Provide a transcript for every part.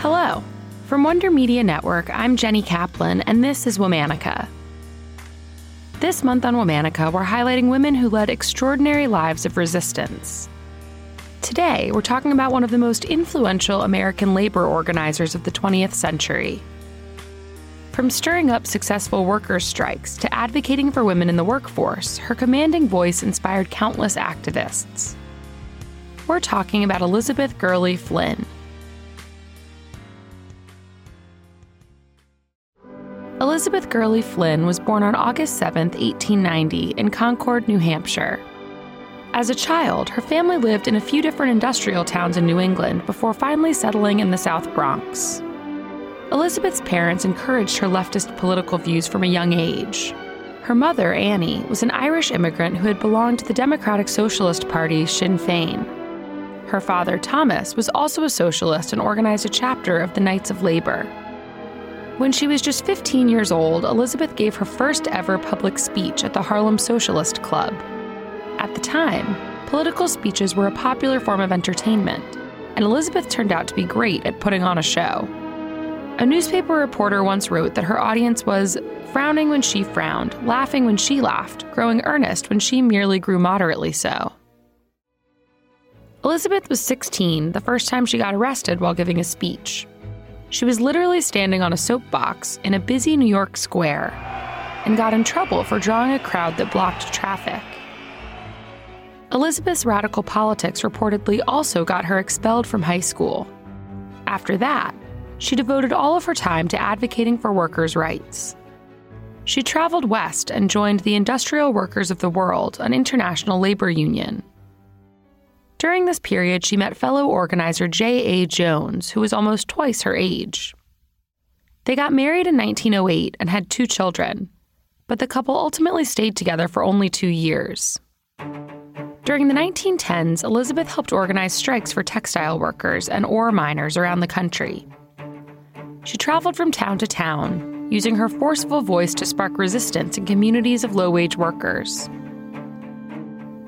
Hello. From Wonder Media Network, I'm Jenny Kaplan, and this is Womanica. This month on Womanica, we're highlighting women who led extraordinary lives of resistance. Today, we're talking about one of the most influential American labor organizers of the 20th century. From stirring up successful workers' strikes to advocating for women in the workforce, her commanding voice inspired countless activists. We're talking about Elizabeth Gurley Flynn. Elizabeth Gurley Flynn was born on August 7, 1890, in Concord, New Hampshire. As a child, her family lived in a few different industrial towns in New England before finally settling in the South Bronx. Elizabeth's parents encouraged her leftist political views from a young age. Her mother, Annie, was an Irish immigrant who had belonged to the Democratic Socialist Party, Sinn Féin. Her father, Thomas, was also a socialist and organized a chapter of the Knights of Labor. When she was just 15 years old, Elizabeth gave her first ever public speech at the Harlem Socialist Club. At the time, political speeches were a popular form of entertainment, and Elizabeth turned out to be great at putting on a show. A newspaper reporter once wrote that her audience was frowning when she frowned, laughing when she laughed, growing earnest when she merely grew moderately so. Elizabeth was 16 the first time she got arrested while giving a speech. She was literally standing on a soapbox in a busy New York square and got in trouble for drawing a crowd that blocked traffic. Elizabeth's radical politics reportedly also got her expelled from high school. After that, she devoted all of her time to advocating for workers' rights. She traveled west and joined the Industrial Workers of the World, an international labor union. During this period, she met fellow organizer J.A. Jones, who was almost twice her age. They got married in 1908 and had two children, but the couple ultimately stayed together for only two years. During the 1910s, Elizabeth helped organize strikes for textile workers and ore miners around the country. She traveled from town to town, using her forceful voice to spark resistance in communities of low wage workers.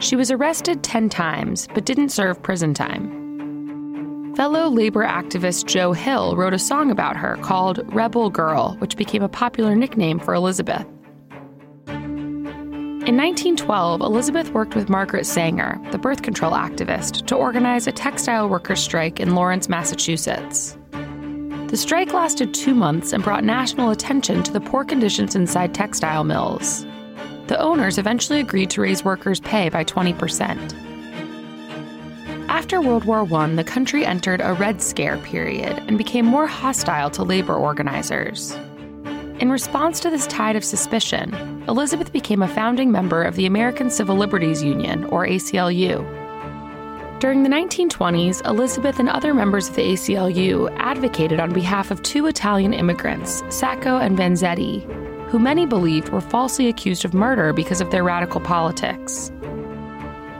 She was arrested 10 times, but didn't serve prison time. Fellow labor activist Joe Hill wrote a song about her called Rebel Girl, which became a popular nickname for Elizabeth. In 1912, Elizabeth worked with Margaret Sanger, the birth control activist, to organize a textile workers' strike in Lawrence, Massachusetts. The strike lasted two months and brought national attention to the poor conditions inside textile mills the owners eventually agreed to raise workers' pay by 20%. After World War I, the country entered a Red Scare period and became more hostile to labor organizers. In response to this tide of suspicion, Elizabeth became a founding member of the American Civil Liberties Union, or ACLU. During the 1920s, Elizabeth and other members of the ACLU advocated on behalf of two Italian immigrants, Sacco and Vanzetti, who many believed were falsely accused of murder because of their radical politics.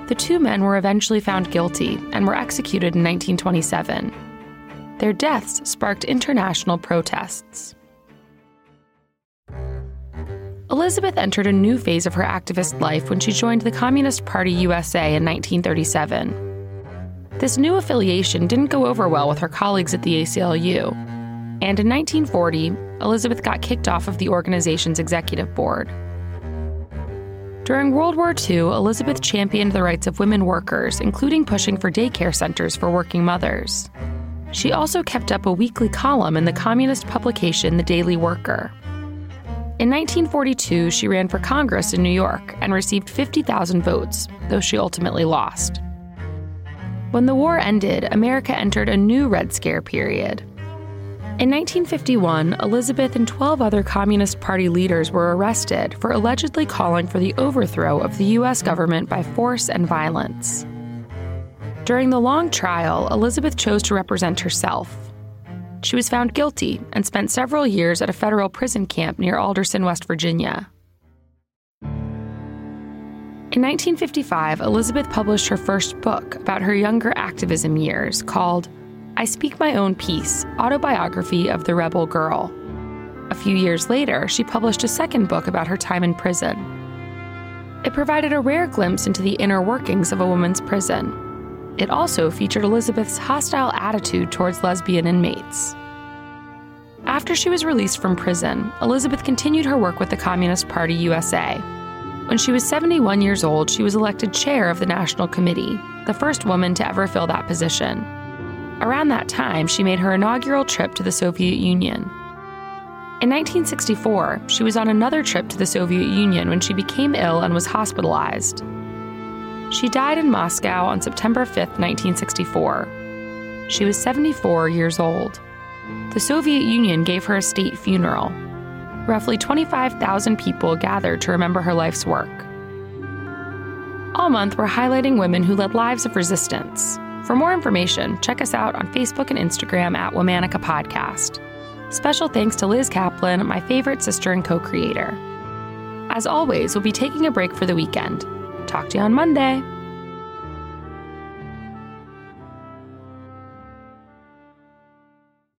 The two men were eventually found guilty and were executed in 1927. Their deaths sparked international protests. Elizabeth entered a new phase of her activist life when she joined the Communist Party USA in 1937. This new affiliation didn't go over well with her colleagues at the ACLU, and in 1940, Elizabeth got kicked off of the organization's executive board. During World War II, Elizabeth championed the rights of women workers, including pushing for daycare centers for working mothers. She also kept up a weekly column in the communist publication The Daily Worker. In 1942, she ran for Congress in New York and received 50,000 votes, though she ultimately lost. When the war ended, America entered a new Red Scare period. In 1951, Elizabeth and 12 other Communist Party leaders were arrested for allegedly calling for the overthrow of the U.S. government by force and violence. During the long trial, Elizabeth chose to represent herself. She was found guilty and spent several years at a federal prison camp near Alderson, West Virginia. In 1955, Elizabeth published her first book about her younger activism years called I Speak My Own piece, Autobiography of the Rebel Girl. A few years later, she published a second book about her time in prison. It provided a rare glimpse into the inner workings of a woman's prison. It also featured Elizabeth's hostile attitude towards lesbian inmates. After she was released from prison, Elizabeth continued her work with the Communist Party USA. When she was 71 years old, she was elected chair of the National Committee, the first woman to ever fill that position. Around that time, she made her inaugural trip to the Soviet Union. In 1964, she was on another trip to the Soviet Union when she became ill and was hospitalized. She died in Moscow on September 5, 1964. She was 74 years old. The Soviet Union gave her a state funeral. Roughly 25,000 people gathered to remember her life's work. All month, we're highlighting women who led lives of resistance. For more information, check us out on Facebook and Instagram at Womanica Podcast. Special thanks to Liz Kaplan, my favorite sister and co creator. As always, we'll be taking a break for the weekend. Talk to you on Monday.